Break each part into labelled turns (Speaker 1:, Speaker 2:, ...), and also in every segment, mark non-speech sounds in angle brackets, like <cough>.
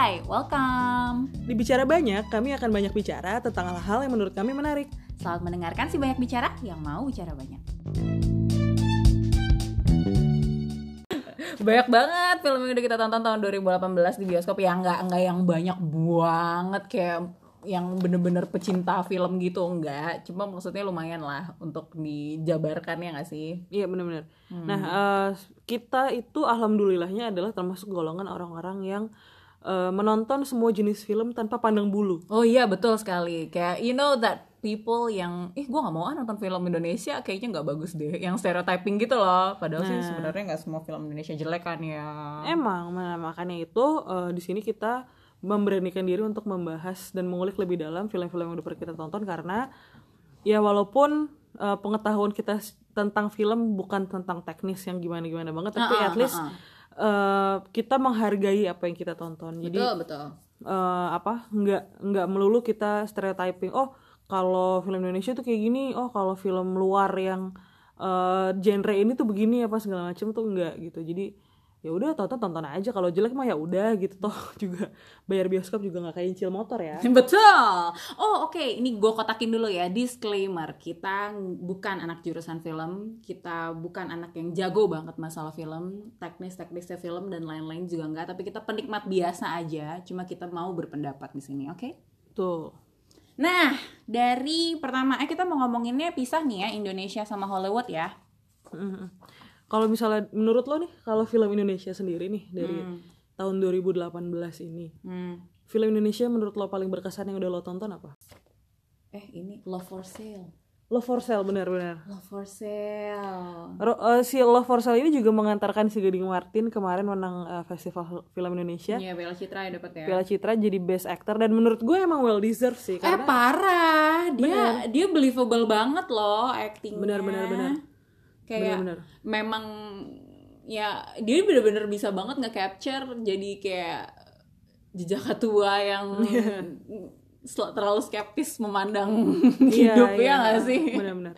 Speaker 1: Hai, welcome.
Speaker 2: Di Bicara Banyak, kami akan banyak bicara tentang hal-hal yang menurut kami menarik.
Speaker 1: Selamat mendengarkan si banyak bicara yang mau bicara banyak. Banyak banget film yang udah kita tonton tahun 2018 di bioskop yang nggak nggak yang banyak banget kayak yang bener-bener pecinta film gitu enggak cuma maksudnya lumayan lah untuk dijabarkan ya nggak sih
Speaker 2: Iya benar-benar. Nah eh, kita itu alhamdulillahnya adalah termasuk golongan orang-orang yang eh, menonton semua jenis film tanpa pandang bulu.
Speaker 1: Oh iya betul sekali. Kayak you know that people yang ih gue nggak mau ah nonton film Indonesia kayaknya nggak bagus deh. Yang stereotyping gitu loh. Padahal sih sebenarnya nggak semua film Indonesia jelek kan ya.
Speaker 2: Emang nah, makanya itu eh, di sini kita memberanikan diri untuk membahas dan mengulik lebih dalam film-film yang udah pernah kita tonton karena ya walaupun eh, pengetahuan kita tentang film bukan tentang teknis yang gimana-gimana banget tapi
Speaker 1: Ah, ah,
Speaker 2: at least
Speaker 1: ah, ah.
Speaker 2: Eh, kita menghargai apa yang kita tonton. Jadi
Speaker 1: betul betul
Speaker 2: eh, apa nggak nggak melulu kita stereotyping oh kalau film Indonesia tuh kayak gini oh kalau film luar yang eh, genre ini tuh begini apa segala macam tuh enggak gitu jadi ya udah tonton tonton aja kalau jelek mah ya udah gitu toh <laughs> juga bayar bioskop juga nggak kayak nyicil motor ya <laughs>
Speaker 1: Betul. Oh oke, ini gue kotakin dulu ya disclaimer. Kita bukan anak jurusan film, kita bukan anak yang jago banget masalah film, teknis-teknisnya film dan lain-lain juga enggak. Tapi kita penikmat biasa aja. Cuma kita mau berpendapat di sini, oke?
Speaker 2: tuh
Speaker 1: Nah, dari pertama, eh kita mau ngomonginnya pisah nih ya Indonesia sama Hollywood ya.
Speaker 2: Kalau misalnya menurut lo nih kalau film Indonesia sendiri nih dari tahun 2018 ini
Speaker 1: Hmm.
Speaker 2: film Indonesia menurut lo paling berkesan yang udah lo tonton apa
Speaker 1: Eh ini Love for Sale.
Speaker 2: Love for Sale benar-benar
Speaker 1: Love for Sale.
Speaker 2: Ro- eh, si Love for Sale ini juga mengantarkan si Gading Martin kemarin menang eh, Festival Film Indonesia.
Speaker 1: Iya, Bella Citra ya dapat ya.
Speaker 2: Piala Citra jadi Best Actor dan menurut gue emang well deserved sih
Speaker 1: Eh
Speaker 2: karena
Speaker 1: parah, dia dia believable banget loh actingnya.
Speaker 2: Benar, benar, benar.
Speaker 1: Kayak
Speaker 2: Benar, benar.
Speaker 1: memang ya dia bener-bener bisa banget nge-capture jadi kayak jejak tua yang sel- terlalu skeptis memandang
Speaker 2: Iya, <laughs>
Speaker 1: hidup
Speaker 2: iya.
Speaker 1: ya gak sih?
Speaker 2: Benar-benar.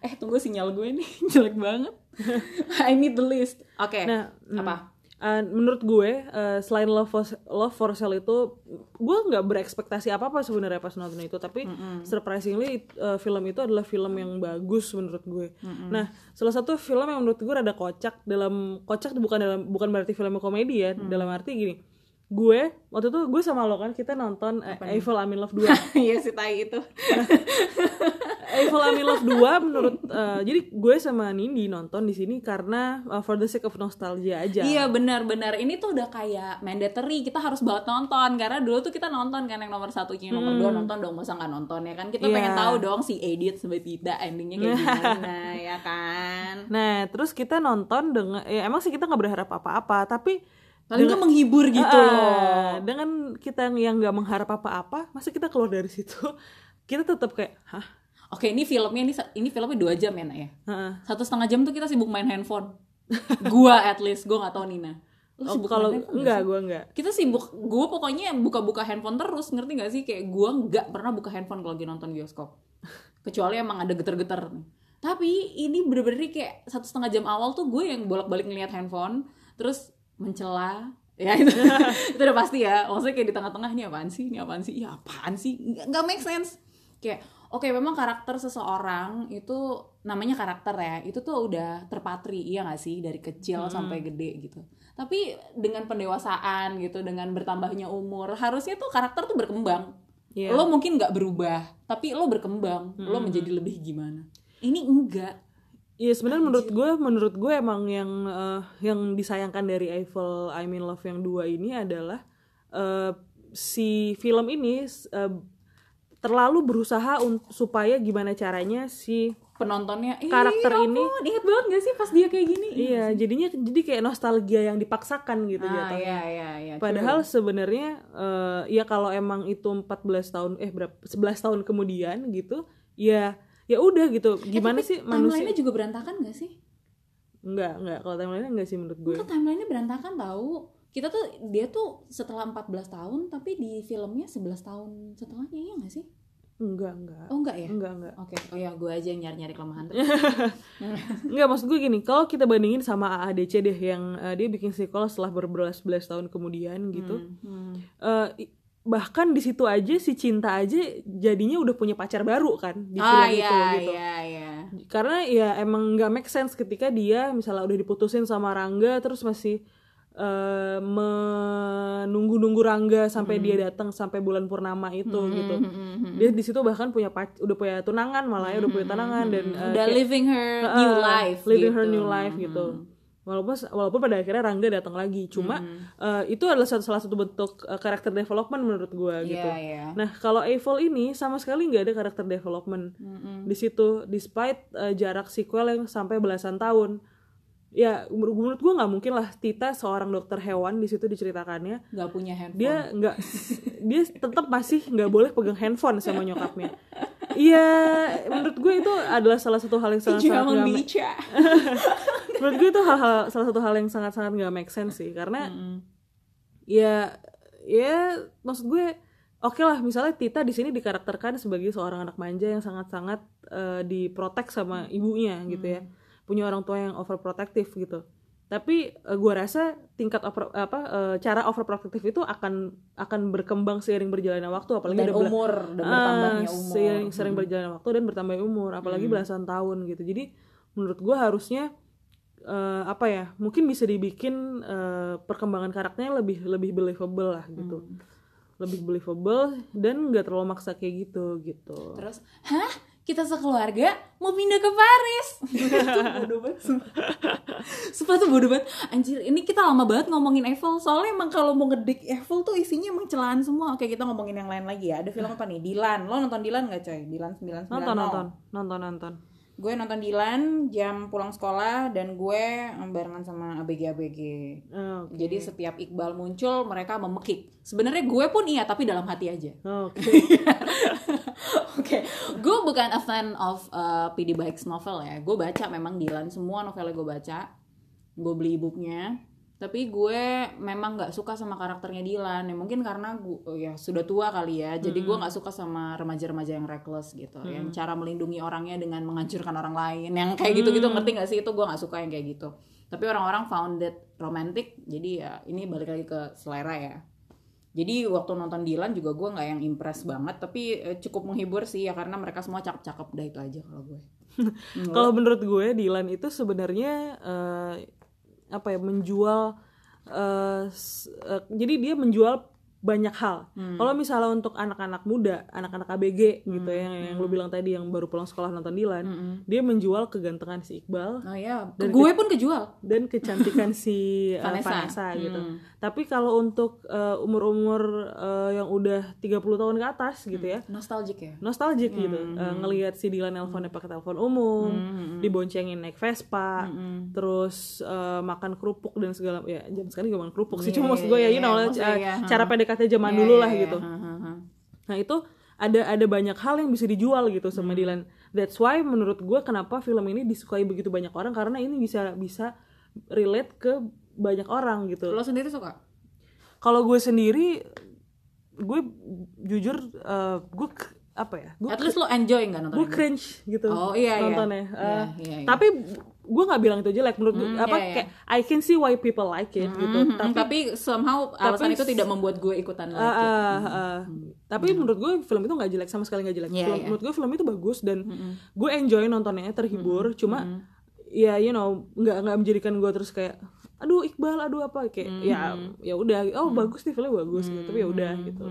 Speaker 1: Eh tunggu sinyal gue nih <laughs> jelek banget. <laughs> I need the list. Oke.
Speaker 2: Nah,
Speaker 1: apa?
Speaker 2: Eh, menurut gue eh, selain Love for, Love for Sale itu gue nggak berekspektasi apa apa sebenarnya pas nonton itu. Tapi surprisingly eh, film itu adalah film yang bagus menurut gue. Nah salah satu film yang menurut gue rada kocak dalam kocak bukan dalam bukan berarti film komedi ya dalam arti gini gue waktu itu gue sama lo kan kita nonton eh, Eiffel I'm in Love 2 <laughs>
Speaker 1: Iya si tai itu. <laughs>
Speaker 2: Eiffel I'm in Love 2 menurut eh, jadi gue sama Nindi nonton di sini karena eh, for the sake of nostalgia aja.
Speaker 1: Iya benar-benar ini tuh udah kayak mandatory kita harus banget nonton. Karena dulu tuh kita nonton kan yang nomor satunya nomor dua nonton dong masa nggak nonton ya kan? Kita
Speaker 2: Iya.
Speaker 1: pengen tahu dong si edit sampai tidak endingnya kayak <laughs> gimana ya kan?
Speaker 2: Nah, terus kita nonton dengan ya emang sih kita nggak berharap apa-apa, tapi
Speaker 1: paling nggak menghibur gitu
Speaker 2: Ah,
Speaker 1: loh.
Speaker 2: Dengan kita yang nggak mengharap apa-apa, masa kita keluar dari situ? <laughs> Kita tetap kayak, hah?
Speaker 1: oke ini filmnya ini ini filmnya dua jam ya nak ya?
Speaker 2: Heeh.
Speaker 1: satu setengah jam tuh kita sibuk main handphone. <laughs> Gua at least gua nggak tahu Nina. Lu
Speaker 2: Oh,
Speaker 1: sibuk
Speaker 2: kalau enggak, gue enggak.
Speaker 1: kita sibuk gue pokoknya buka-buka handphone terus ngerti gak sih? Kayak gue nggak pernah buka handphone kalau lagi nonton bioskop. <laughs> Kecuali emang ada geter-geter tapi ini bener-bener kayak satu setengah jam awal tuh gue yang bolak-balik ngeliat handphone terus mencela. Ya itu. <laughs> Itu udah pasti ya. Maksudnya kayak di tengah-tengah ini apaan sih? Ini apaan sih? Ya apaan sih? Nggak, make sense. Kayak oke memang karakter seseorang itu namanya karakter ya itu tuh udah terpatri iya gak sih? Dari kecil sampai gede gitu. Tapi dengan pendewasaan gitu dengan bertambahnya umur harusnya tuh karakter tuh berkembang.
Speaker 2: Iya.
Speaker 1: lo mungkin nggak berubah tapi lo berkembang. Lo menjadi lebih gimana? Ini enggak
Speaker 2: Iya sebenarnya menurut gue, menurut gue emang yang eh, yang disayangkan dari Eiffel I'm in Love yang dua ini adalah eh, si film ini eh, terlalu berusaha supaya gimana caranya si
Speaker 1: penontonnya "Ih,
Speaker 2: Karakter ini-
Speaker 1: ingat banget gak sih pas dia kayak gini?
Speaker 2: Iya, jadinya jadi kayak nostalgia yang dipaksakan gitu
Speaker 1: ah, iya iya iya
Speaker 2: Padahal sebenarnya eh, ya kalau emang itu 14 tahun eh berapa 11 tahun kemudian gitu, ya ya udah gitu. Gimana sih manusia?
Speaker 1: timelinenya juga berantakan gak sih
Speaker 2: Enggak, enggak. Kalau timeline enggak sih menurut gue.
Speaker 1: Enggak timelinenya berantakan tahu kita tuh dia tuh setelah 14 tahun tapi di filmnya 11 tahun setelahnya ya gak sih
Speaker 2: enggak enggak
Speaker 1: Oh enggak ya?
Speaker 2: enggak enggak
Speaker 1: Oke, oh ya gue aja yang nyari-nyari kelemahan.
Speaker 2: Enggak <laughs> maksud gue gini, kalau kita bandingin sama AADC deh yang eh, dia bikin sequel setelah berbelas-belas tahun kemudian gitu.
Speaker 1: Hmm.
Speaker 2: eh, i- bahkan di situ aja si cinta aja jadinya udah punya pacar baru kan di
Speaker 1: Ah
Speaker 2: film
Speaker 1: iya
Speaker 2: itu gitu.
Speaker 1: iya iya.
Speaker 2: Karena ya emang nggak make sense ketika dia misalnya udah diputusin sama Rangga terus masih eh, menunggu-nunggu Rangga sampai dia datang sampai bulan purnama itu gitu.
Speaker 1: Hmm.
Speaker 2: Dia di situ bahkan punya pac- udah punya tunangan malah ya udah punya tunangan dan eh,
Speaker 1: Udah
Speaker 2: kayak-
Speaker 1: living her new
Speaker 2: Uh,
Speaker 1: life.
Speaker 2: living
Speaker 1: gitu.
Speaker 2: her new life gitu walaupun walaupun pada akhirnya Rangga datang lagi. Cuma
Speaker 1: Hmm.
Speaker 2: uh, itu adalah satu salah satu bentuk uh, karakter development menurut gue
Speaker 1: Iya
Speaker 2: gitu.
Speaker 1: iya.
Speaker 2: nah kalau Eiffel ini sama sekali nggak ada karakter development. Di situ despite uh, jarak sequel yang sampai belasan tahun. Ya menurut, gue nggak mungkin lah Tita seorang dokter hewan di situ diceritakannya.
Speaker 1: Gak punya handphone. <laughs>
Speaker 2: dia nggak dia tetap masih nggak boleh pegang handphone sama nyokapnya <laughs> iya menurut gue itu adalah salah satu hal yang sangat sangat
Speaker 1: Jangan
Speaker 2: nggak ma-
Speaker 1: bica. <laughs>
Speaker 2: menurut gue itu hal-hal salah satu hal yang sangat sangat nggak make sense sih karena ya ya maksud gue oke lah misalnya Tita di sini dikarakterkan sebagai seorang anak manja yang sangat sangat diprotek sama ibunya gitu ya. Punya orang tua yang overprotective gitu tapi eh, gue rasa tingkat over, apa eh, cara overprotective itu akan akan berkembang seiring berjalannya waktu apalagi
Speaker 1: Dan
Speaker 2: udah
Speaker 1: umur dan
Speaker 2: Ah,
Speaker 1: bertambahnya umur.
Speaker 2: seiring, sering berjalannya waktu dan bertambah umur apalagi belasan tahun gitu. Jadi menurut gue harusnya eh, apa ya mungkin bisa dibikin eh, perkembangan karakternya lebih lebih believable lah gitu. Lebih believable dan nggak terlalu maksa kayak gitu gitu.
Speaker 1: Terus, hah? Kita sekeluarga mau pindah ke Paris. <laughs> Itu bodoh banget. Sumpah tuh bodoh banget. Anjir, ini kita lama banget ngomongin Eiffel. Soalnya emang kalau mau ngedik Eiffel tuh isinya emang celaan semua. Oke, kita ngomongin yang lain lagi ya. Ada film apa nih? Dilan. Lo nonton Dilan gak coy? Dilan 990.
Speaker 2: nonton nonton nonton nonton
Speaker 1: Gue nonton Dilan jam pulang sekolah dan gue barengan sama ABG-ABG.
Speaker 2: Oh, oke
Speaker 1: Jadi setiap Iqbal muncul mereka memekik. Sebenarnya gue pun iya tapi dalam hati aja.
Speaker 2: oke
Speaker 1: Oke, <laughs> gue bukan a fan of uh, PD Bikes novel ya. Gue baca memang Dilan semua novelnya gue baca. Gue beli e-booknya. Tapi gue memang nggak suka sama karakternya Dilan. Ya mungkin karena gue ya sudah tua kali ya. Jadi gue nggak suka sama remaja-remaja yang reckless gitu. Yang cara melindungi orangnya dengan menghancurkan orang lain. Yang kayak gitu-gitu ngerti gak sih? Itu gue nggak suka yang kayak gitu. Tapi orang-orang found it romantic. Jadi ya ini balik lagi ke selera ya. Jadi waktu nonton Dilan juga gue nggak yang impress banget, tapi eh, cukup menghibur sih ya karena mereka semua cakep-cakep, dah itu aja kalau gue. <laughs>
Speaker 2: Kalau menurut gue Dilan itu sebenarnya eh, apa ya menjual s- eh, jadi dia menjual banyak hal.
Speaker 1: Hmm.
Speaker 2: Kalau misalnya untuk anak-anak muda, anak-anak ABG gitu
Speaker 1: Hmm.
Speaker 2: ya, yang, yang lu bilang tadi yang baru pulang sekolah nonton Dilan, dia menjual kegantengan si Iqbal
Speaker 1: Oh ya, gue pun kejual.
Speaker 2: dan kecantikan si <laughs> eh,
Speaker 1: Vanessa.
Speaker 2: Vanessa, gitu.
Speaker 1: Hmm.
Speaker 2: Tapi kalau untuk eh, umur-umur eh, yang udah 30 tahun ke atas gitu ya,
Speaker 1: Nostalgic ya.
Speaker 2: nostalgic
Speaker 1: Hmm,
Speaker 2: gitu Eh, ngelihat si Dilan nelfonnya pakai telepon umum diboncengin naik Vespa
Speaker 1: Hmm,
Speaker 2: terus eh, makan kerupuk dan segala ya jam sekarang juga makan kerupuk sih
Speaker 1: Iya,
Speaker 2: cuma maksud
Speaker 1: iya,
Speaker 2: gue ya you
Speaker 1: iya,
Speaker 2: know
Speaker 1: maksudnya
Speaker 2: eh,
Speaker 1: ya,
Speaker 2: cara
Speaker 1: ha.
Speaker 2: PDKT zaman
Speaker 1: Iya,
Speaker 2: dulu
Speaker 1: iya,
Speaker 2: lah
Speaker 1: iya,
Speaker 2: gitu
Speaker 1: ha.
Speaker 2: nah itu ada ada banyak hal yang bisa dijual gitu
Speaker 1: Hmm.
Speaker 2: sama Dilan that's why menurut gue kenapa film ini disukai begitu banyak orang karena ini bisa bisa relate ke banyak orang gitu
Speaker 1: Lo sendiri suka?
Speaker 2: kalau gue sendiri gue jujur eh, gue apa ya gue
Speaker 1: At least lo enjoy nggak nonton
Speaker 2: gue cringe gitu
Speaker 1: Oh, iya, iya.
Speaker 2: nontonnya
Speaker 1: Iya,
Speaker 2: Eh,
Speaker 1: iya, iya.
Speaker 2: tapi gue nggak bilang itu jelek menurut gue
Speaker 1: Hmm,
Speaker 2: apa
Speaker 1: iya, iya.
Speaker 2: kayak I can see why people like it gitu.
Speaker 1: Hmm,
Speaker 2: tapi
Speaker 1: tapi, somehow alasan
Speaker 2: tapi-
Speaker 1: itu tidak membuat gue ikutan like
Speaker 2: ah,
Speaker 1: it.
Speaker 2: ah, ah. tapi menurut gue film itu nggak jelek sama sekali nggak jelek.
Speaker 1: Hmm. Iya,
Speaker 2: Film-
Speaker 1: iya.
Speaker 2: menurut gue film itu bagus dan gue enjoy nontonnya terhibur. Cuma ya you know nggak nggak menjadikan gue terus kayak aduh Iqbal aduh apa? Kayak ya ya udah oh bagus nih filmnya bagus gitu. Tapi ya udah gitu.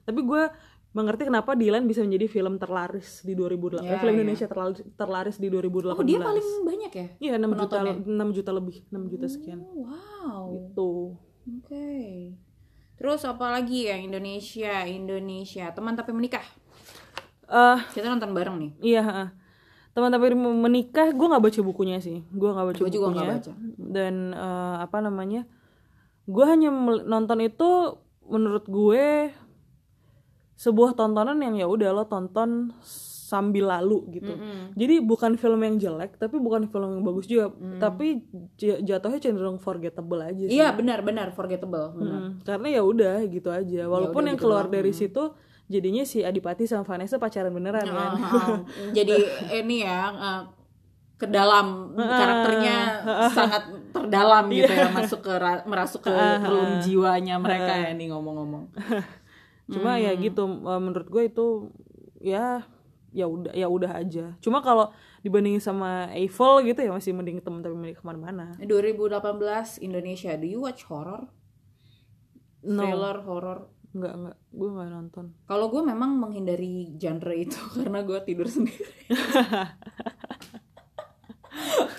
Speaker 2: tapi gue mengerti kenapa Dilan bisa menjadi film terlaris di 2008
Speaker 1: Iya,
Speaker 2: eh, film
Speaker 1: iya.
Speaker 2: Indonesia terlaris, terlaris di 2018
Speaker 1: Oh dia paling banyak ya?
Speaker 2: Iya 6 juta? 6 juta lebih 6 juta sekian
Speaker 1: Oh, Wow.
Speaker 2: gitu
Speaker 1: Oke. Terus apa lagi ya Indonesia, Indonesia. Teman tapi menikah.
Speaker 2: eh
Speaker 1: Kita nonton bareng nih.
Speaker 2: iya teman tapi menikah gue nggak baca bukunya sih gue nggak baca
Speaker 1: Gua juga
Speaker 2: bukunya
Speaker 1: nggak baca.
Speaker 2: dan eh, apa namanya gue hanya nonton itu menurut gue sebuah tontonan yang ya udah lo tonton sambil lalu gitu. Jadi bukan film yang jelek tapi bukan film yang bagus juga. Tapi j- jatuhnya cenderung forgettable aja sih.
Speaker 1: Iya benar benar forgettable. Benar.
Speaker 2: Hmm, karena ya udah gitu aja. Walaupun
Speaker 1: udah
Speaker 2: yang
Speaker 1: gitu
Speaker 2: keluar
Speaker 1: doang.
Speaker 2: dari situ jadinya si Adipati sama Vanessa pacaran beneran kan?
Speaker 1: Ah, <laughs> jadi <laughs> ini ya eh, ke dalam karakternya sangat terdalam gitu ya <laughs> masuk ke ra- merasuk ke relung jiwanya mereka ya nih ngomong-ngomong
Speaker 2: cuma ya gitu eh, menurut gue itu ya ya udah ya udah aja. Cuma kalau dibandingin sama Eiffel gitu ya masih mending temen tapi mending ke mana-mana.
Speaker 1: 2018 Indonesia do you watch horror?
Speaker 2: No.
Speaker 1: thriller horror?
Speaker 2: Nggak nggak. Gue nggak nonton.
Speaker 1: Kalau gue memang menghindari genre itu <laughs> karena gue tidur sendiri <laughs>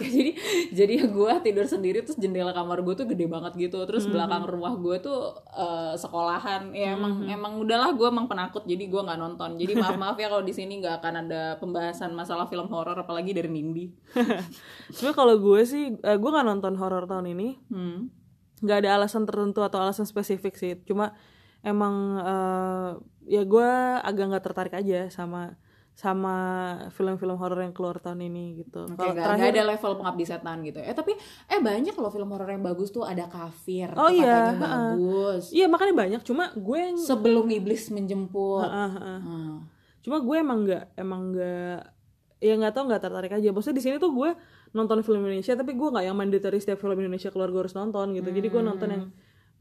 Speaker 1: <laughs> jadi jadi gue tidur sendiri terus jendela kamar gue tuh gede banget gitu. Terus belakang rumah gue tuh eh, sekolahan. Ya emang emang udahlah gue emang penakut jadi gue nggak nonton. Jadi maaf maaf ya kalau di sini nggak akan ada pembahasan masalah film horor apalagi dari Nindi. <laughs>
Speaker 2: Cuma kalau gue sih eh, gue nggak nonton horor tahun ini.
Speaker 1: Hmm.
Speaker 2: nggak ada alasan tertentu atau alasan spesifik sih. Cuma emang eh, ya gue agak nggak tertarik aja sama sama film-film horor yang keluar tahun ini gitu.
Speaker 1: Oke,
Speaker 2: kalau terakhir
Speaker 1: nggak ada level pengabdi setan gitu eh tapi eh banyak loh film horor yang bagus tuh. Ada kafir
Speaker 2: Oh iya,
Speaker 1: bagus.
Speaker 2: Iya makanya banyak. Cuma gue yang
Speaker 1: sebelum iblis menjemput.
Speaker 2: Ah, ah, ah.
Speaker 1: Hmm.
Speaker 2: cuma gue emang nggak emang nggak ya nggak tau nggak tertarik aja. Maksudnya di sini tuh gue nonton film Indonesia tapi gue nggak yang mandatory setiap film Indonesia keluar gue harus nonton gitu. Jadi gue nonton yang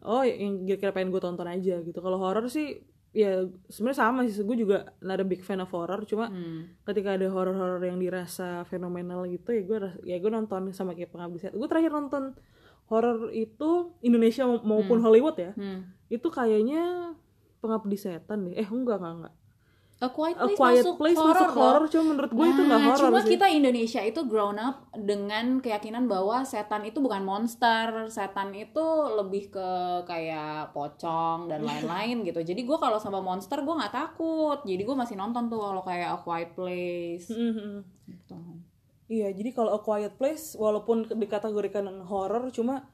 Speaker 2: oh yang kira-kira pengen gue tonton aja gitu. Kalau horor sih ya sebenarnya sama sih. Gue juga not a big fan of horror cuma
Speaker 1: Hmm.
Speaker 2: ketika ada horor-horor yang dirasa fenomenal gitu ya gue ya gue nonton sama kayak pengabdi setan gue terakhir nonton horor itu Indonesia mau- maupun Hollywood ya.
Speaker 1: Hmm.
Speaker 2: itu kayaknya pengabdi setan deh. Eh enggak enggak enggak
Speaker 1: A Quiet
Speaker 2: A
Speaker 1: Place
Speaker 2: Quiet
Speaker 1: masuk
Speaker 2: Place
Speaker 1: horor
Speaker 2: masuk
Speaker 1: loh.
Speaker 2: horor cuma menurut gue itu nggak
Speaker 1: Nah,
Speaker 2: horor
Speaker 1: cuma
Speaker 2: sih
Speaker 1: kita Indonesia itu grown up dengan keyakinan bahwa setan itu bukan monster, setan itu lebih ke kayak pocong dan lain-lain <laughs> gitu. Jadi gue kalau sama monster gue nggak takut. Jadi gue masih nonton tuh kalau kayak A Quiet Place.
Speaker 2: Mhm.
Speaker 1: Gitu.
Speaker 2: Iya, jadi kalau A Quiet Place walaupun dikategorikan horor cuma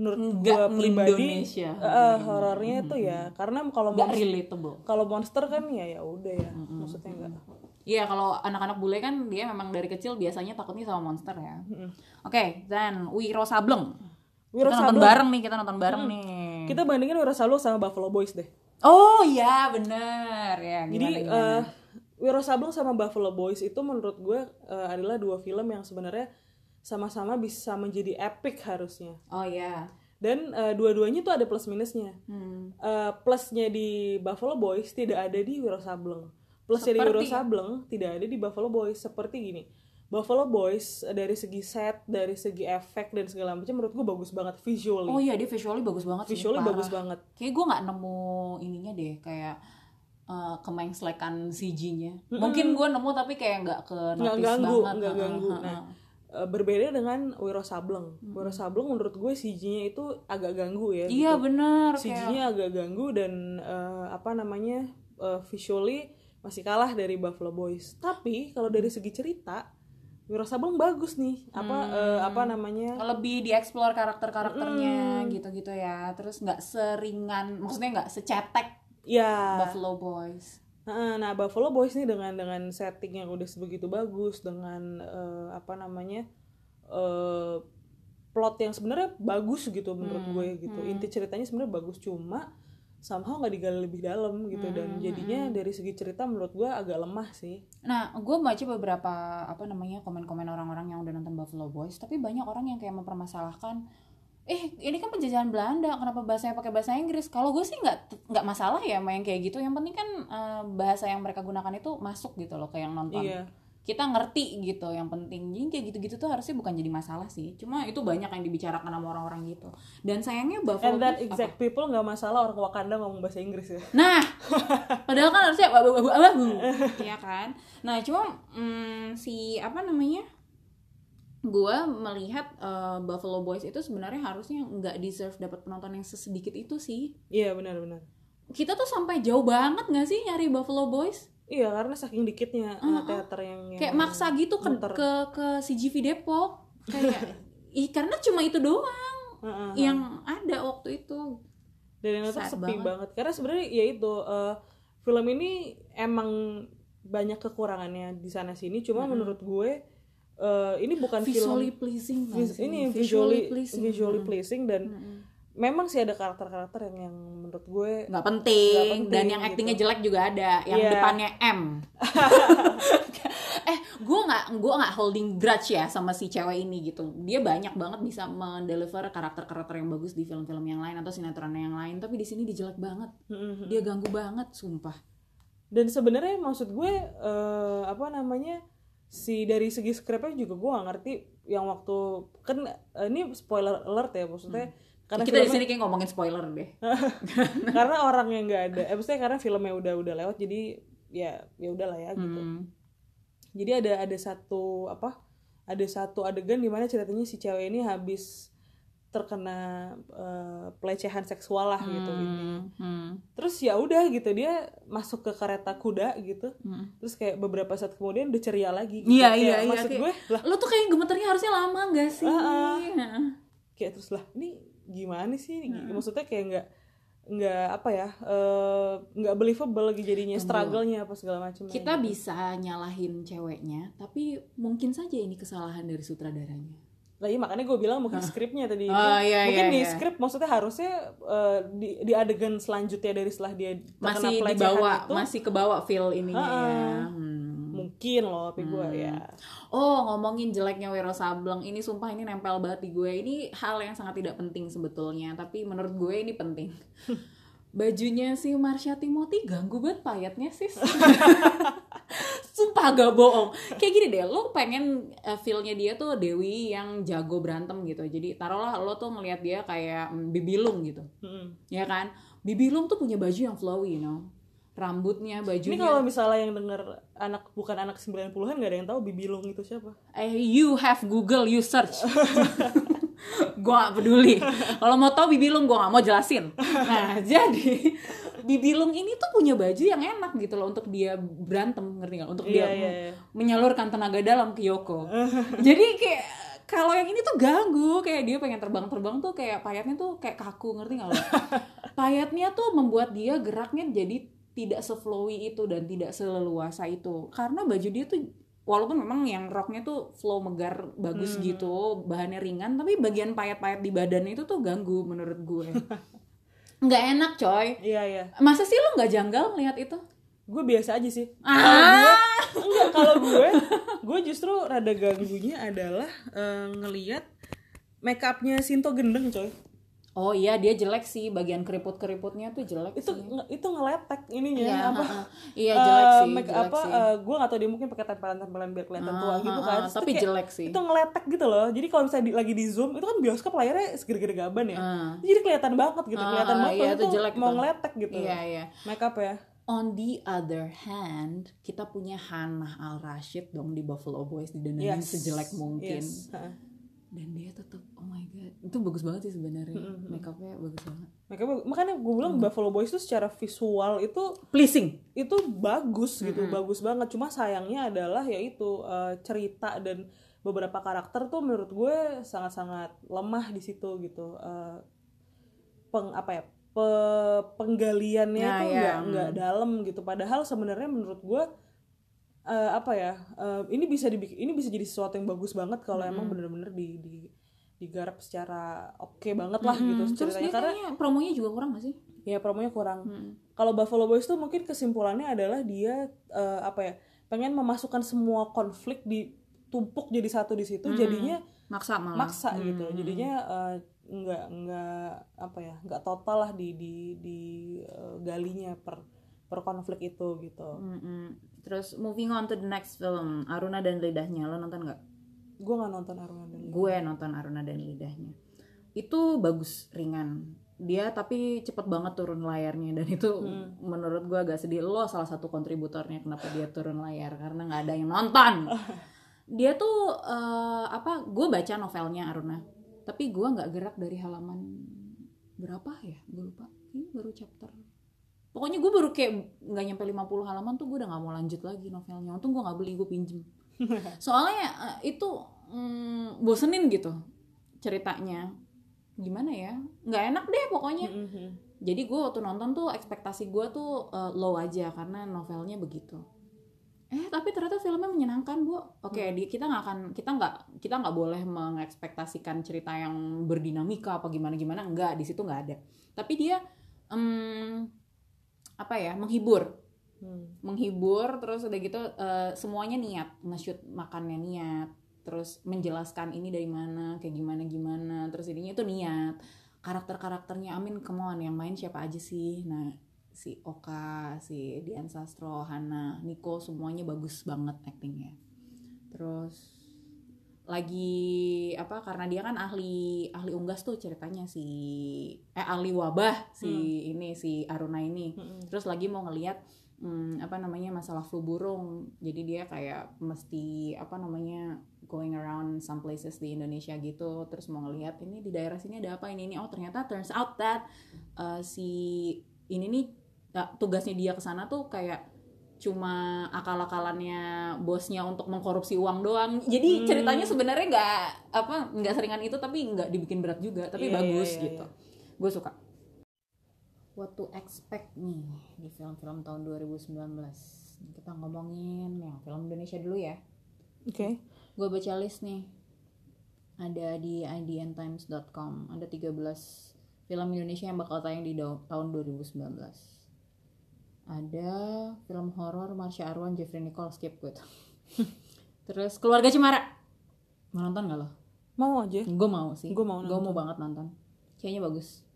Speaker 2: menurut
Speaker 1: Nggak
Speaker 2: gue pribadi
Speaker 1: Indonesia.
Speaker 2: eh, horornya itu ya karena kalau
Speaker 1: Gak
Speaker 2: monster,
Speaker 1: relatable.
Speaker 2: kalau monster kan ya ya udah ya maksudnya enggak
Speaker 1: Iya kalau anak-anak bule kan dia memang dari kecil biasanya takutnya sama monster ya. Oke, dan Wiro Sableng.
Speaker 2: Wiro
Speaker 1: kita nonton
Speaker 2: Sableng.
Speaker 1: bareng nih, kita nonton bareng nih.
Speaker 2: kita bandingin Wiro Sableng sama Buffalo Boys deh
Speaker 1: Oh iya bener ya.
Speaker 2: jadi
Speaker 1: Gimana,
Speaker 2: eh, Wiro Sableng sama Buffalo Boys itu menurut gue eh, adalah dua film yang sebenarnya sama-sama bisa menjadi epic harusnya
Speaker 1: oh iya.
Speaker 2: dan eh, dua-duanya tuh ada plus minusnya
Speaker 1: Hmm.
Speaker 2: Eh, plusnya di Buffalo Boys tidak ada di Wiro Sableng. Plusnya di Wiro
Speaker 1: Seperti-
Speaker 2: Sableng tidak ada di Buffalo Boys. Seperti gini, Buffalo Boys eh, dari segi set, dari segi efek dan segala macam menurut gue bagus banget visually.
Speaker 1: Oh iya dia visually bagus banget sih.
Speaker 2: visually
Speaker 1: parah.
Speaker 2: bagus banget.
Speaker 1: Kayak gue nggak nemu ininya deh kayak uh, kemengslekan CG-nya. Mungkin gue nemu tapi kayak nggak ke notice
Speaker 2: ganggu,
Speaker 1: banget.
Speaker 2: nggak
Speaker 1: Heeh,
Speaker 2: ganggu. Nah, eh, berbeda dengan Wiro Sableng. Wiro Sableng menurut gue CG-nya itu agak ganggu ya.
Speaker 1: Iya
Speaker 2: gitu.
Speaker 1: Kayak,
Speaker 2: CG-nya agak ganggu dan eh, apa namanya eh, visually masih kalah dari Buffalo Boys. Tapi kalau dari segi cerita, Wiro Sableng bagus nih. Apa eh, apa namanya?
Speaker 1: lebih dieksplor karakter-karakternya gitu-gitu ya. Terus nggak seringan, maksudnya nggak secetek
Speaker 2: Ya.
Speaker 1: Buffalo Boys.
Speaker 2: Nah, Buffalo Boys nih dengan dengan setting yang udah sebegitu bagus dengan eh, apa namanya? eh plot yang sebenarnya bagus gitu menurut gue gitu. Inti ceritanya sebenarnya bagus cuma somehow nggak digali lebih dalam gitu dan jadinya dari segi cerita menurut gue agak lemah sih.
Speaker 1: Nah, gue baca beberapa apa namanya komen-komen orang-orang yang udah nonton Buffalo Boys, tapi banyak orang yang kayak mempermasalahkan, eh ini kan penjajahan Belanda, kenapa bahasanya pakai bahasa Inggris? Kalau gue sih nggak nggak masalah ya main kayak gitu. Yang penting kan eh, bahasa yang mereka gunakan itu masuk gitu loh ke yang nonton.
Speaker 2: Iya.
Speaker 1: Kita ngerti gitu, yang penting. Jadi kayak gitu-gitu tuh harusnya bukan jadi masalah sih. Cuma itu banyak yang dibicarakan sama orang-orang gitu. Dan sayangnya Buffalo
Speaker 2: And that exact people nggak masalah orang Wakanda ngomong bahasa Inggris ya.
Speaker 1: Nah, <laughs> padahal kan harusnya abu abu abu, ya kan. Nah, cuma mm, si apa namanya? Gua melihat eh, Buffalo Boys itu sebenarnya harusnya nggak deserve dapat penonton yang sesedikit itu sih.
Speaker 2: Iya benar-benar.
Speaker 1: Kita tuh sampai jauh banget nggak sih nyari Buffalo Boys?
Speaker 2: Iya karena saking dikitnya uh, teater yang, yang
Speaker 1: Kayak maksa gitu ke
Speaker 2: muter.
Speaker 1: ke ke CGV Depok. Kayak <laughs> ih, karena cuma itu doang
Speaker 2: Heeh.
Speaker 1: yang ada waktu itu.
Speaker 2: dan yang nonton sepi
Speaker 1: banget.
Speaker 2: banget. karena sebenarnya ya itu eh, film ini emang banyak kekurangannya di sana sini cuma menurut gue eh, ini bukan
Speaker 1: Visually
Speaker 2: film
Speaker 1: pleasing
Speaker 2: vis-
Speaker 1: sih?
Speaker 2: ini visually
Speaker 1: pleasing.
Speaker 2: visually pleasing dan memang sih ada karakter-karakter yang yang menurut gue
Speaker 1: nggak penting,
Speaker 2: Nggak penting,
Speaker 1: dan yang
Speaker 2: gitu.
Speaker 1: aktingnya jelek juga ada yang
Speaker 2: Iya.
Speaker 1: depannya M <laughs> eh gue nggak gue nggak holding grudge ya sama si cewek ini gitu dia banyak banget bisa mendeliver karakter-karakter yang bagus di film-film yang lain atau sinetron yang lain tapi di sini dia jelek banget
Speaker 2: Mm-mm.
Speaker 1: dia ganggu banget sumpah
Speaker 2: dan sebenarnya maksud gue eh, apa namanya si dari segi skripnya juga gue gak ngerti yang waktu kan eh, ini spoiler alert ya maksudnya karena
Speaker 1: kita di
Speaker 2: filmnya-
Speaker 1: sini kayak ngomongin spoiler deh. <laughs>
Speaker 2: Karena orang yang nggak ada eh maksudnya karena filmnya udah udah lewat jadi ya ya udahlah ya gitu.
Speaker 1: Hmm.
Speaker 2: jadi ada ada satu apa ada satu adegan di mana ceritanya si cewek ini habis terkena eh, pelecehan seksual lah gitu.
Speaker 1: Hmm. Hmm.
Speaker 2: terus ya udah gitu dia masuk ke kereta kuda gitu
Speaker 1: Hmm.
Speaker 2: terus kayak beberapa saat kemudian udah ceria lagi gitu.
Speaker 1: Iya
Speaker 2: Kayak
Speaker 1: iya iya.
Speaker 2: maksud
Speaker 1: kayak-
Speaker 2: gue lah
Speaker 1: lo tuh kayak gemeternya harusnya lama gak sih?
Speaker 2: Ah.
Speaker 1: Heeh.
Speaker 2: kayak terus lah ini gimana sih Gi- maksudnya kayak nggak nggak apa ya eh, nggak believable lagi jadinya struggle-nya apa segala macam
Speaker 1: Kita bisa nyalahin ceweknya, tapi mungkin saja ini kesalahan dari sutradaranya.
Speaker 2: Lah iya makanya gue bilang mungkin skripnya tadi.
Speaker 1: Oh,
Speaker 2: Kan
Speaker 1: iya,
Speaker 2: mungkin
Speaker 1: iya,
Speaker 2: di
Speaker 1: iya.
Speaker 2: skrip maksudnya harusnya eh, di di adegan selanjutnya dari setelah dia
Speaker 1: Masih dibawa,
Speaker 2: itu
Speaker 1: masih kebawa feel ininya
Speaker 2: Ah,
Speaker 1: ya. Hmm.
Speaker 2: mungkin loh tapi gue ya.
Speaker 1: Oh ngomongin jeleknya Wiro Sableng ini sumpah ini nempel banget di gue. Ini hal yang sangat tidak penting sebetulnya tapi menurut gue ini penting. <laughs> Bajunya si Marsha Timothy ganggu banget payatnya sis <laughs> sumpah gak bohong kayak gini deh lo pengen eh, feel-nya dia tuh Dewi yang jago berantem gitu jadi taruhlah lo tuh ngelihat dia kayak mm, Bibilung gitu
Speaker 2: Mm-mm.
Speaker 1: ya kan Bibilung tuh punya baju yang flowy you know rambutnya
Speaker 2: ini
Speaker 1: bajunya
Speaker 2: kalau misalnya yang denger anak bukan anak 90-an gak ada yang tahu Bibilung itu siapa
Speaker 1: Eh, you have Google, you search. <laughs> gua gak peduli. Kalau mau tahu Bibilung, gua gak mau jelasin. Nah, <laughs> jadi Bibilung ini tuh punya baju yang enak gitu loh untuk dia berantem, ngerti gak? Untuk dia
Speaker 2: Iya, iya,
Speaker 1: menyalurkan tenaga dalam ke Yoko. <laughs> jadi kayak kalau yang ini tuh ganggu, kayak dia pengen terbang-terbang tuh kayak payatnya tuh kayak kaku, ngerti gak lo? <laughs> Payatnya tuh membuat dia geraknya jadi tidak se-flowy itu dan tidak seleluasa itu. Karena baju dia tuh walaupun memang yang roknya tuh flow megar bagus
Speaker 2: Hmm.
Speaker 1: gitu, bahannya ringan, tapi bagian payat-payat di badan itu tuh ganggu menurut gue. <laughs> nggak enak coy.
Speaker 2: iya iya
Speaker 1: Masa sih lo nggak janggal lihat itu?
Speaker 2: gue biasa aja sih
Speaker 1: Ah,
Speaker 2: enggak kalau gue gue justru rada ganggunya adalah eh, ngelihat make upnya Sinto gendeng coy
Speaker 1: oh iya dia jelek sih, bagian keriput-keriputnya tuh jelek
Speaker 2: itu
Speaker 1: sih.
Speaker 2: nge- itu ngeletek ininya
Speaker 1: Iya,
Speaker 2: apa.
Speaker 1: Iya jelek
Speaker 2: eh,
Speaker 1: sih,
Speaker 2: make
Speaker 1: jelek
Speaker 2: apa
Speaker 1: sih.
Speaker 2: eh, gue gak tau dia mungkin pakai tempelan-tempelan biar kelihatan tua
Speaker 1: Ah,
Speaker 2: gitu kan
Speaker 1: tapi
Speaker 2: kayak
Speaker 1: jelek sih.
Speaker 2: itu ngeletek gitu loh jadi kalau misalnya di- lagi di zoom itu kan bioskop layarnya segede-gede gaban ya
Speaker 1: Ah.
Speaker 2: jadi kelihatan banget gitu
Speaker 1: Ah,
Speaker 2: kelihatan banget
Speaker 1: iya, itu
Speaker 2: tuh
Speaker 1: jelek
Speaker 2: mau
Speaker 1: tuh.
Speaker 2: ngeletek gitu
Speaker 1: Iya iya.
Speaker 2: make up ya
Speaker 1: On the other hand, kita punya Hannah Al Rashid dong di Buffalo Boys didandanin
Speaker 2: Yes.
Speaker 1: sejelek mungkin.
Speaker 2: Yes.
Speaker 1: Dan dia tetap oh my god, itu bagus banget sih sebenarnya. Make upnya bagus banget.
Speaker 2: Make up- makanya gue bilang
Speaker 1: Hmm.
Speaker 2: Buffalo Boys itu secara visual itu
Speaker 1: Pleasing.
Speaker 2: itu bagus gitu bagus banget cuma sayangnya adalah yaitu eh, cerita dan beberapa karakter tuh menurut gue sangat-sangat lemah di situ gitu Eh, peng apa ya pe- penggaliannya
Speaker 1: Nah,
Speaker 2: tuh
Speaker 1: iya,
Speaker 2: nggak
Speaker 1: hmm.
Speaker 2: nggak dalam gitu padahal sebenarnya menurut gue eh, apa ya eh, ini bisa dibikin ini bisa jadi sesuatu yang bagus banget kalau
Speaker 1: Hmm.
Speaker 2: emang bener-bener di, di digarap secara oke banget lah gitu
Speaker 1: Hmm, terus
Speaker 2: ceritanya
Speaker 1: dia
Speaker 2: karena
Speaker 1: promonya juga kurang gak sih?
Speaker 2: ya promonya kurang
Speaker 1: Hmm.
Speaker 2: kalau Buffalo Boys tuh mungkin kesimpulannya adalah dia eh, apa ya pengen memasukkan semua konflik ditumpuk jadi satu di situ jadinya
Speaker 1: Maksa malah.
Speaker 2: maksa
Speaker 1: Hmm,
Speaker 2: gitu
Speaker 1: hmm,
Speaker 2: jadinya eh, nggak nggak apa ya nggak total lah di di di eh, galinya per per konflik itu gitu
Speaker 1: hmm, hmm. Terus moving on to the next film, Aruna dan Lidahnya. Lo nonton nggak?
Speaker 2: gue nggak nonton Aruna dan Lily.
Speaker 1: gue nonton Aruna dan Lidahnya. Itu bagus ringan. Dia tapi cepet banget turun layarnya. Dan itu menurut gue agak sedih. Lo salah satu kontributornya kenapa dia turun layar. Karena nggak ada yang nonton. <laughs> Dia tuh eh, apa gue baca novelnya Aruna. Tapi gue nggak gerak dari halaman berapa ya? Gue lupa. Ini baru chapter pokoknya gue baru kayak nggak nyampe 50 halaman tuh gue udah nggak mau lanjut lagi novelnya. Untung gue nggak beli gue pinjem. <laughs> Soalnya eh, itu mm, bosenin gitu ceritanya. Gimana ya? Nggak enak deh pokoknya.
Speaker 2: Mhm.
Speaker 1: jadi gue waktu nonton tuh ekspektasi gue tuh eh, low aja karena novelnya begitu. Eh tapi ternyata filmnya menyenangkan bu. Oke di kita nggak akan kita nggak kita nggak boleh mengekspektasikan cerita yang berdinamika apa gimana gimana enggak di situ nggak ada. Tapi dia em, apa ya menghibur.
Speaker 2: Hmm.
Speaker 1: menghibur terus udah gitu eh, semuanya niat. Nge-shoot makannya niat terus menjelaskan ini dari mana kayak gimana gimana. Terus ininya itu niat. Karakter karakternya Amin come on yang main siapa aja sih? Nah si Oka si Dian Sastro Hana Niko semuanya bagus banget actingnya. Terus lagi apa karena dia kan ahli ahli unggas tuh ceritanya si eh ahli wabah si ini si Aruna ini.
Speaker 2: Mm-mm.
Speaker 1: terus lagi mau ngelihat hmm, apa namanya masalah flu burung. Jadi dia kayak mesti apa namanya going around some places di Indonesia gitu. Terus mau ngelihat ini di daerah sini ada apa ini ini? Oh ternyata turns out that uh, si ini nih uh, tugasnya dia ke sana tuh kayak cuma akal-akalannya bosnya untuk mengkorupsi uang doang. Jadi
Speaker 2: Hmm.
Speaker 1: ceritanya sebenarnya nggak apa nggak seringan itu tapi nggak dibikin berat juga tapi
Speaker 2: Iya,
Speaker 1: bagus
Speaker 2: iya, iya,
Speaker 1: gitu. gue suka. What to expect nih di film-film tahun 2019 kita ngomongin yang film Indonesia dulu ya.
Speaker 2: Oke.
Speaker 1: gue baca list nih. Ada di idntimes.com ada 13 film Indonesia yang bakal tayang di tahun 2019 ada film horor Marsha Arwan Jeffrey Nicole skip gue <laughs> tuh. terus keluarga Cemara mau nonton gak lo?
Speaker 2: Mau aja.
Speaker 1: gue mau sih
Speaker 2: Gua mau
Speaker 1: gue mau banget nonton kayaknya bagus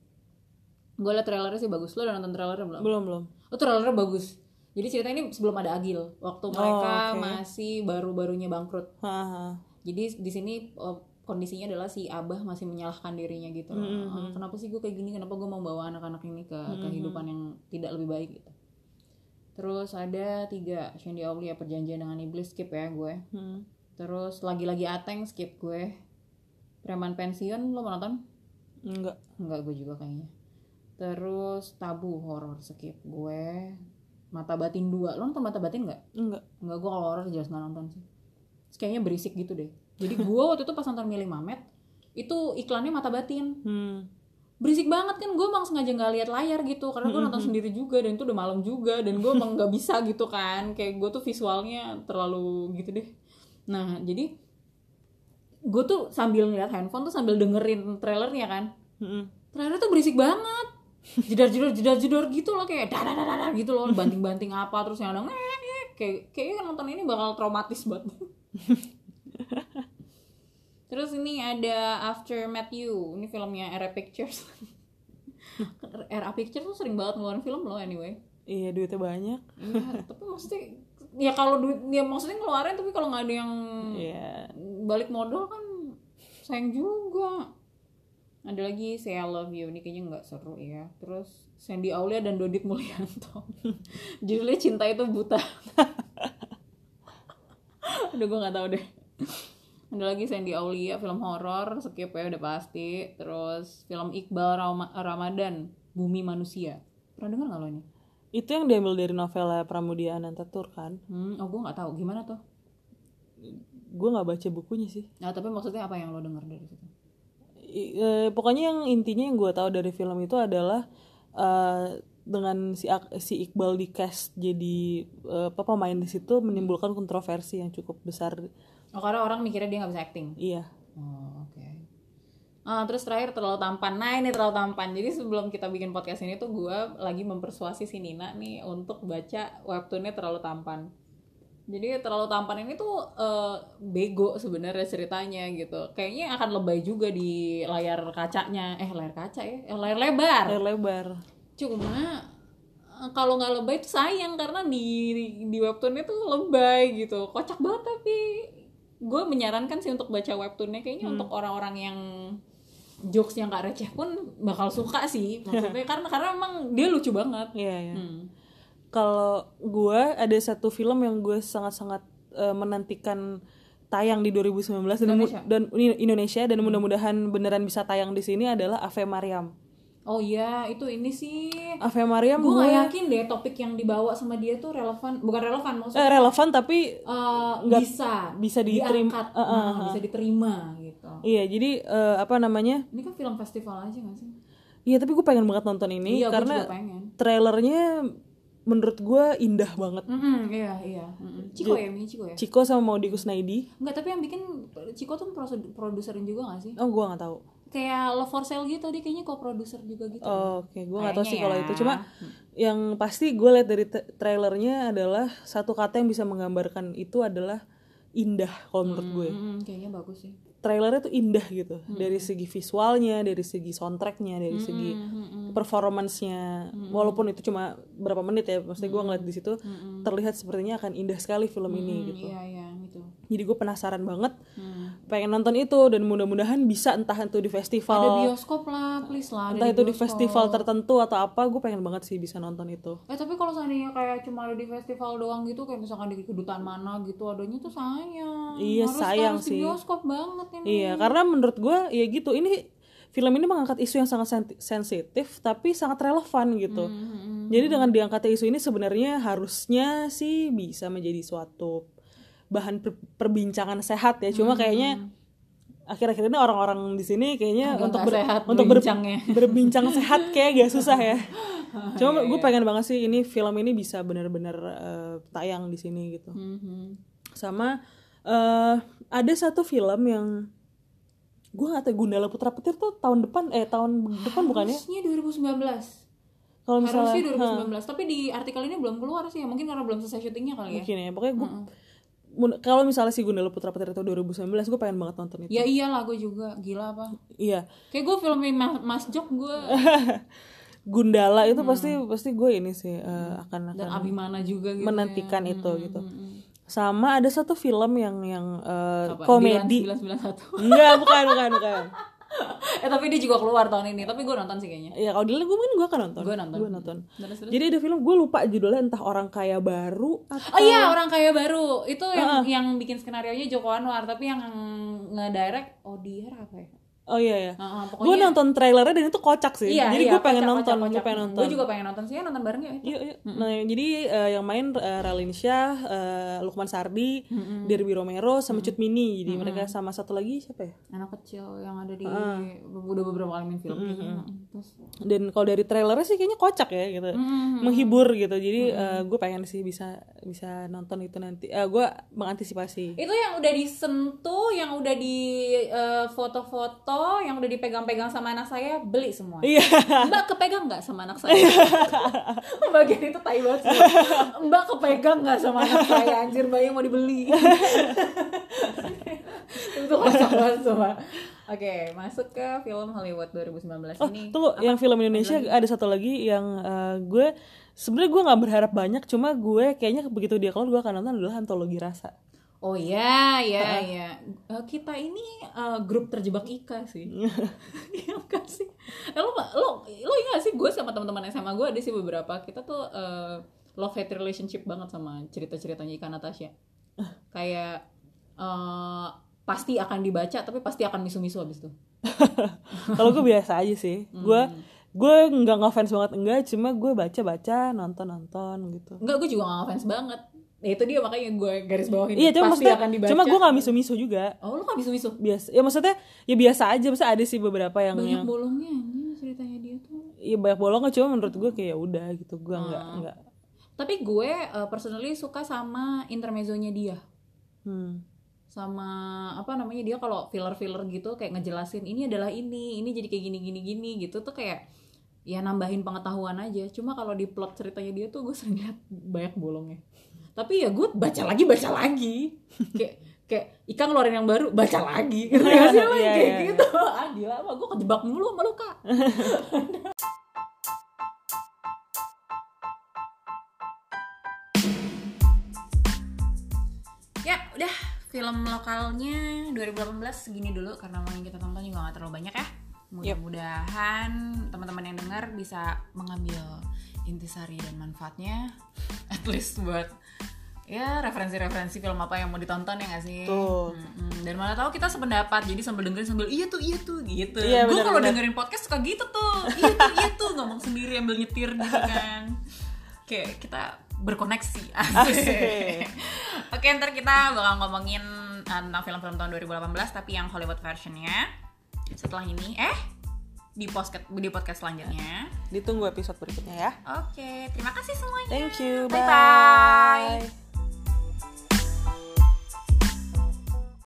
Speaker 1: gue liat trailernya sih bagus lo udah nonton trailernya belum?
Speaker 2: Belum belum.
Speaker 1: Oh trailernya bagus. Jadi cerita ini sebelum ada Agil, waktu mereka
Speaker 2: oke.
Speaker 1: masih baru-barunya bangkrut.
Speaker 2: Haha.
Speaker 1: Jadi di sini oh, kondisinya adalah si Abah masih menyalahkan dirinya gitu.
Speaker 2: Mm-hmm.
Speaker 1: Ah, kenapa sih gue kayak gini? Kenapa gue mau bawa anak-anak ini ke kehidupan yang tidak lebih baik gitu. Terus ada tiga Shandy Aulia perjanjian dengan iblis skip ya gue.
Speaker 2: Hmm.
Speaker 1: Terus lagi-lagi Ateng skip gue. Preman pensiun lo mau nonton?
Speaker 2: Enggak.
Speaker 1: Enggak gue juga kayaknya. Terus tabu horor skip gue. Mata batin dua. Lo nonton mata batin nggak?
Speaker 2: Enggak.
Speaker 1: Enggak gue kalau horor jelas nggak nonton sih. Terus kayaknya berisik gitu deh. Jadi gue waktu itu pas nonton Milih Mamet itu iklannya mata batin.
Speaker 2: Hmm.
Speaker 1: Berisik banget kan gue emang sengaja nggak lihat layar gitu karena gue nonton sendiri juga dan itu udah malam juga dan gue emang nggak bisa gitu kan kayak gue tuh visualnya terlalu gitu deh. Nah jadi gue tuh sambil ngeliat handphone tuh sambil dengerin trailernya kan
Speaker 2: Hmm.
Speaker 1: trailer tuh berisik banget jedar jedar jedar jedar gitu loh kayak dar dar dar gitu loh banting banting apa terus yang ada kayak kayaknya nonton ini bakal traumatis banget <laughs> terus ini ada After Matthew ini filmnya Era Pictures. <laughs> Era Pictures tuh sering banget ngeluarin film loh anyway.
Speaker 2: Iya duitnya banyak.
Speaker 1: Iya, tapi maksudnya ya kalau duit ya maksudnya ngeluarin tapi kalau nggak ada yang
Speaker 2: Iya.
Speaker 1: balik modal kan sayang juga. Ada lagi Say I Love You ini kayaknya nggak seru ya. Terus Sandy Aulia dan Dodit Mulyanto. <laughs> Judulnya cinta itu buta. <laughs> Aduh gue nggak tahu deh ada lagi Sandy Aulia film horor skip ya udah pasti terus film Iqbal Rama- Ramadan Bumi Manusia pernah dengar nggak lo ini
Speaker 2: Itu yang diambil dari novel Pramudia Anantatur kan.
Speaker 1: hmm, oh gue nggak tahu gimana tuh
Speaker 2: Gue nggak baca bukunya sih.
Speaker 1: nah tapi maksudnya apa yang lo dengar dari situ
Speaker 2: I- eh, pokoknya yang intinya yang gue tahu dari film itu adalah eh, dengan si si Iqbal di cast jadi eh, apa pemain di situ menimbulkan kontroversi yang cukup besar.
Speaker 1: Oh karena orang mikirnya dia nggak bisa acting
Speaker 2: Iya.
Speaker 1: Oh, oke. Ah, terus terakhir terlalu tampan. Nah, ini terlalu tampan. Jadi sebelum kita bikin podcast ini tuh gue lagi mempersuasi si Nina nih untuk baca webtoonnya terlalu tampan. Jadi terlalu tampan ini tuh eh, bego sebenarnya ceritanya gitu. Kayaknya akan lebay juga di layar kacanya. Eh, layar kaca ya? Eh, layar lebar.
Speaker 2: Layar lebar.
Speaker 1: Cuma eh, kalau nggak lebay itu sayang karena di di webtoonnya tuh lebay gitu. Kocak banget tapi gue menyarankan sih untuk baca webtoonnya kayaknya untuk orang-orang yang jokes yang gak receh pun bakal suka sih <laughs> maksudnya karena karena emang dia lucu banget.
Speaker 2: Iya, iya.
Speaker 1: Hmm.
Speaker 2: Kalau gue ada satu film yang gue sangat-sangat eh, menantikan tayang di 2019 dan mu-
Speaker 1: Indonesia.
Speaker 2: dan Indonesia dan mudah-mudahan beneran bisa tayang di sini adalah Ave Mariam.
Speaker 1: Oh iya itu ini sih.
Speaker 2: Ave Mariam
Speaker 1: Gue gak yakin deh topik yang dibawa sama dia tuh relevan bukan relevan maksudnya
Speaker 2: eh, relevan tapi
Speaker 1: eh,
Speaker 2: nggak-
Speaker 1: bisa
Speaker 2: bisa diterima.
Speaker 1: diangkat,
Speaker 2: Eh, eh,
Speaker 1: nah, bisa diterima gitu.
Speaker 2: iya jadi eh, apa namanya?
Speaker 1: Ini kan film festival aja gak sih?
Speaker 2: Iya tapi gue pengen banget nonton ini
Speaker 1: Iya,
Speaker 2: karena trailernya menurut gue indah banget
Speaker 1: Mm-mm, iya iya Mm-mm. Ciko ya Mi Ciko ya
Speaker 2: Ciko sama Maudi Kusnaidi
Speaker 1: Enggak tapi yang bikin Ciko tuh produ- produserin juga gak sih
Speaker 2: oh gue nggak tahu
Speaker 1: kayak Love for Sale gitu dia kayaknya co-producer juga gitu
Speaker 2: Oh, Oke, gue nggak tahu sih kalau
Speaker 1: ya.
Speaker 2: itu. Cuma yang pasti gue lihat dari tra- trailernya adalah satu kata yang bisa menggambarkan itu adalah indah kalau menurut gue.
Speaker 1: Mm-mm, kayaknya bagus sih
Speaker 2: Trailernya tuh indah gitu dari segi visualnya, dari segi soundtracknya, dari segi performance-nya. Walaupun itu cuma berapa menit ya, maksudnya gue ngeliat di situ terlihat sepertinya akan indah sekali film ini gitu.
Speaker 1: iya iya gitu
Speaker 2: Jadi gue penasaran banget,
Speaker 1: Hmm.
Speaker 2: Pengen nonton itu dan mudah-mudahan bisa entah itu di festival
Speaker 1: ada bioskop lah please lah
Speaker 2: entah itu di festival tertentu atau apa gue pengen banget sih bisa nonton itu
Speaker 1: Eh tapi kalau seandainya kayak cuma ada di festival doang gitu kayak misalkan di kedutaan mana gitu adanya tuh sayang.
Speaker 2: Iya,
Speaker 1: harus,
Speaker 2: sayang
Speaker 1: harus
Speaker 2: sih.
Speaker 1: Di bioskop banget ini.
Speaker 2: iya karena menurut gue ya gitu ini film ini mengangkat isu yang sangat sen- sensitif tapi sangat relevan gitu
Speaker 1: Hmm,
Speaker 2: jadi dengan diangkatnya isu ini sebenarnya harusnya sih bisa menjadi suatu bahan per- perbincangan sehat ya cuma kayaknya akhir-akhir ini orang-orang di sini kayaknya
Speaker 1: Agak
Speaker 2: untuk ber-
Speaker 1: sehat
Speaker 2: untuk ber- <laughs> berbincang sehat kayak gak susah ya <laughs> cuma
Speaker 1: Iya,
Speaker 2: gue pengen banget sih ini film ini bisa benar-benar eh, tayang di sini gitu
Speaker 1: Mhm.
Speaker 2: sama eh ada satu film yang gue gak tahu Gundala Putra Petir tuh tahun depan eh tahun depan bukannya
Speaker 1: Harusnya 2019.
Speaker 2: kalau misalnya
Speaker 1: Harusnya 2019. Tapi di artikel ini belum keluar sih ya. Mungkin karena belum selesai syutingnya kali ya.
Speaker 2: mungkin ya pokoknya gue kalau misalnya si Gundala Putra Petir itu 2019 gue pengen banget nonton itu
Speaker 1: Ya iyalah gue juga. Gila apa.
Speaker 2: iya
Speaker 1: Kayak gue filmin Mas, Mas Jok gue. <laughs>
Speaker 2: Gundala itu pasti pasti gue ini sih eh, akan
Speaker 1: Dan
Speaker 2: akan
Speaker 1: Abimana juga gitu.
Speaker 2: menantikan itu gitu sama ada satu film yang yang
Speaker 1: Apa?
Speaker 2: komedi
Speaker 1: 991.
Speaker 2: enggak bukan bukan bukan <laughs> <laughs>
Speaker 1: eh tapi dia juga keluar tahun ini. Tapi gue nonton sih kayaknya.
Speaker 2: ya kalau dilihat gue mungkin gue akan nonton
Speaker 1: Gue nonton.
Speaker 2: gue nonton
Speaker 1: Terus, terus.
Speaker 2: jadi ada film gue lupa judulnya entah orang kaya baru atau
Speaker 1: Oh iya orang kaya baru itu yang yang bikin skenario nya Joko Anwar tapi yang ngedirect Odier apa ya?
Speaker 2: Oh iya ya
Speaker 1: Heeh,
Speaker 2: gue
Speaker 1: pokoknya
Speaker 2: nonton trailernya dan itu kocak sih.
Speaker 1: Iya,
Speaker 2: jadi
Speaker 1: iya,
Speaker 2: gue pengen
Speaker 1: kocak,
Speaker 2: nonton
Speaker 1: kocak,
Speaker 2: gue pengen nonton.
Speaker 1: Gue juga pengen nonton sih nonton bareng ya.
Speaker 2: Yuk, yuk. Nah, jadi eh, yang main uh, Ralin Syah, eh, Lukman Sardi, Derby Romero, sama Cut Mini. Jadi mereka sama satu lagi siapa ya?
Speaker 1: Anak kecil yang ada di udah beberapa kali main film. Kayaknya. Terus
Speaker 2: Dan kalau dari trailernya sih kayaknya kocak ya gitu, menghibur gitu. Jadi gue pengen sih bisa bisa nonton itu nanti. Eh gue mengantisipasi.
Speaker 1: itu yang udah disentuh, yang udah di eh, foto-foto, yang udah dipegang-pegang sama anak saya beli semua.
Speaker 2: Iya.
Speaker 1: Mbak kepegang nggak sama anak saya? <laughs> Bagian itu tai banget sih. Mbak kepegang nggak sama anak saya? Anjir mbak yang mau dibeli. <laughs> itu kocak banget semua. Oke, masuk ke film Hollywood 2019
Speaker 2: Oh,
Speaker 1: ini.
Speaker 2: tunggu, yang film Indonesia ada satu lagi yang eh, gue sebenarnya gue nggak berharap banyak, cuma gue kayaknya begitu dia keluar gue akan nonton adalah antologi rasa.
Speaker 1: Oh ya, ya, ya. Eh, kita ini eh, grup terjebak Ika sih. <laughs> Iya kan sih. Eh, lo, lo, lo ingat sih gue sama teman-teman SMA gue ada sih beberapa. Kita tuh eh, love hate relationship banget sama cerita-ceritanya Ika Natasha. Kayak eh, pasti akan dibaca tapi pasti akan misu-misu abis itu. <laughs>
Speaker 2: Kalau gue biasa aja sih, gue gue nggak ngefans banget enggak, cuma gue baca baca nonton nonton gitu.
Speaker 1: Enggak, gue juga gak ngefans banget. Ya itu dia makanya gue garis bawahin.
Speaker 2: Iya, cuma
Speaker 1: pasti akan dibaca.
Speaker 2: cuma gue nggak misu-misu juga.
Speaker 1: Oh, lo gak misu-misu?
Speaker 2: Biasa, ya maksudnya ya biasa aja, maksudnya ada sih beberapa yang
Speaker 1: Banyak
Speaker 2: yang
Speaker 1: bolongnya anjing ceritanya dia tuh.
Speaker 2: ya banyak bolong cuma menurut gue kayak ya udah gitu, gue nggak
Speaker 1: Hmm.
Speaker 2: nggak.
Speaker 1: Tapi gue uh, personally suka sama intermezzonya dia.
Speaker 2: Hmm.
Speaker 1: Sama apa namanya dia kalau filler-filler gitu kayak ngejelasin ini adalah ini, ini jadi kayak gini gini gini gitu tuh kayak ya nambahin pengetahuan aja. Cuma kalau di plot ceritanya dia tuh gue sering lihat banyak bolongnya. Tapi ya gue baca lagi baca lagi. <laughs> kayak kayak Ika ngeluarin yang baru baca lagi. Ngerti gak sih lo?
Speaker 2: Iya,
Speaker 1: kayak
Speaker 2: iya,
Speaker 1: gitu. <laughs> Ah gila gue kejebak mulu sama lu kak. <laughs> film lokalnya 2018 segini dulu karena mau yang kita tonton juga gak terlalu banyak ya. Mudah-mudahan teman-teman yang dengar bisa mengambil intisari dan manfaatnya <laughs> at least buat ya referensi-referensi film apa yang mau ditonton ya gak sih?
Speaker 2: Tuh.
Speaker 1: Mm-mm. dan mana tahu kita sependapat jadi sambil dengerin sambil iya tuh iya tuh gitu.
Speaker 2: Iya,
Speaker 1: gue kalau dengerin podcast suka gitu tuh. Iya tuh iya tuh ngomong sendiri ambil nyetir gitu kan. <laughs> Kayak kita berkoneksi.
Speaker 2: Asik. <laughs>
Speaker 1: Oke, ntar kita bakal ngomongin uh, tentang film-film tahun 2018 tapi yang Hollywood versionnya. Setelah ini, eh di podcast di podcast selanjutnya.
Speaker 2: Ditunggu episode berikutnya ya.
Speaker 1: Oke, terima kasih semuanya.
Speaker 2: Thank you.
Speaker 1: Bye bye.
Speaker 2: bye.